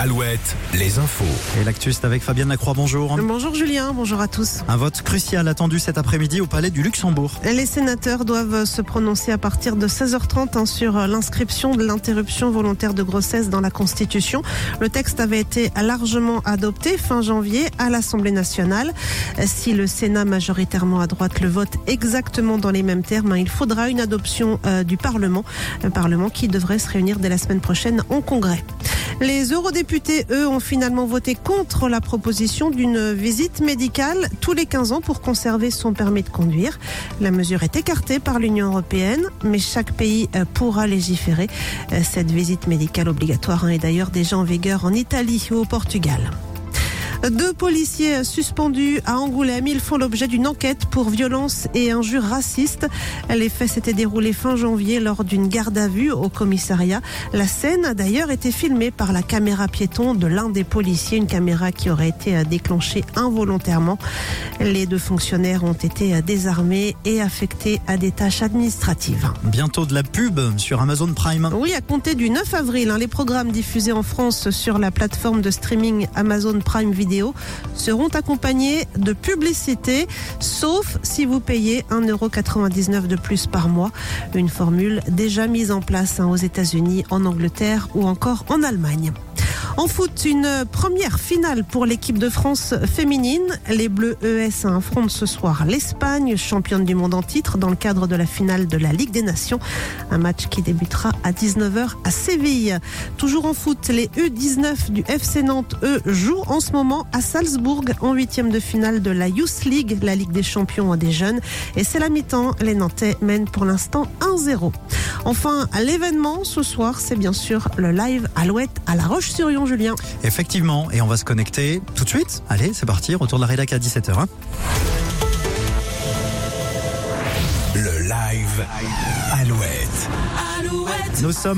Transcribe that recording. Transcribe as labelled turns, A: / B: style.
A: Alouette, les infos.
B: Et l'actu, c'est avec Fabienne Lacroix, bonjour.
C: Bonjour Julien, bonjour à tous.
B: Un vote crucial attendu cet après-midi au Palais du Luxembourg.
C: Les sénateurs doivent se prononcer à partir de 16h30 hein, sur l'inscription de l'interruption volontaire de grossesse dans la Constitution. Le texte avait été largement adopté fin janvier à l'Assemblée nationale. Si le Sénat majoritairement à droite le vote exactement dans les mêmes termes, hein, il faudra une adoption euh, du Parlement, un Parlement qui devrait se réunir dès la semaine prochaine en Congrès. Les eurodéputés, eux, ont finalement voté contre la proposition d'une visite médicale tous les 15 ans pour conserver son permis de conduire. La mesure est écartée par l'Union européenne, mais chaque pays euh, pourra légiférer. Euh, Cette visite médicale obligatoire hein, est d'ailleurs déjà en vigueur en Italie ou au Portugal. Deux policiers suspendus à Angoulême. Ils font l'objet d'une enquête pour violence et injures racistes. Les faits s'étaient déroulés fin janvier lors d'une garde à vue au commissariat. La scène a d'ailleurs été filmée par la caméra piéton de l'un des policiers, une caméra qui aurait été déclenchée involontairement. Les deux fonctionnaires ont été désarmés et affectés à des tâches administratives.
B: Bientôt de la pub sur Amazon Prime.
C: Oui, à compter du 9 avril, hein, les programmes diffusés en France sur la plateforme de streaming Amazon Prime Video seront accompagnés de publicité, sauf si vous payez 1,99€ de plus par mois. Une formule déjà mise en place hein, aux États-Unis, en Angleterre ou encore en Allemagne. En foot, une première finale pour l'équipe de France féminine. Les Bleus ES affrontent ce soir l'Espagne, championne du monde en titre, dans le cadre de la finale de la Ligue des Nations. Un match qui débutera à 19h à Séville. Toujours en foot, les U19 du FC Nantes, eux, jouent en ce moment à Salzbourg en huitième de finale de la Youth League, la Ligue des champions des jeunes. Et c'est la mi-temps. Les Nantais mènent pour l'instant 1-0. Enfin, l'événement ce soir, c'est bien sûr le live Alouette à La Roche-sur-Yon, Julien.
B: Effectivement, et on va se connecter tout de suite. Allez, c'est parti, retour de la rédac à 17h. hein.
A: Le live Alouette.
B: Nous sommes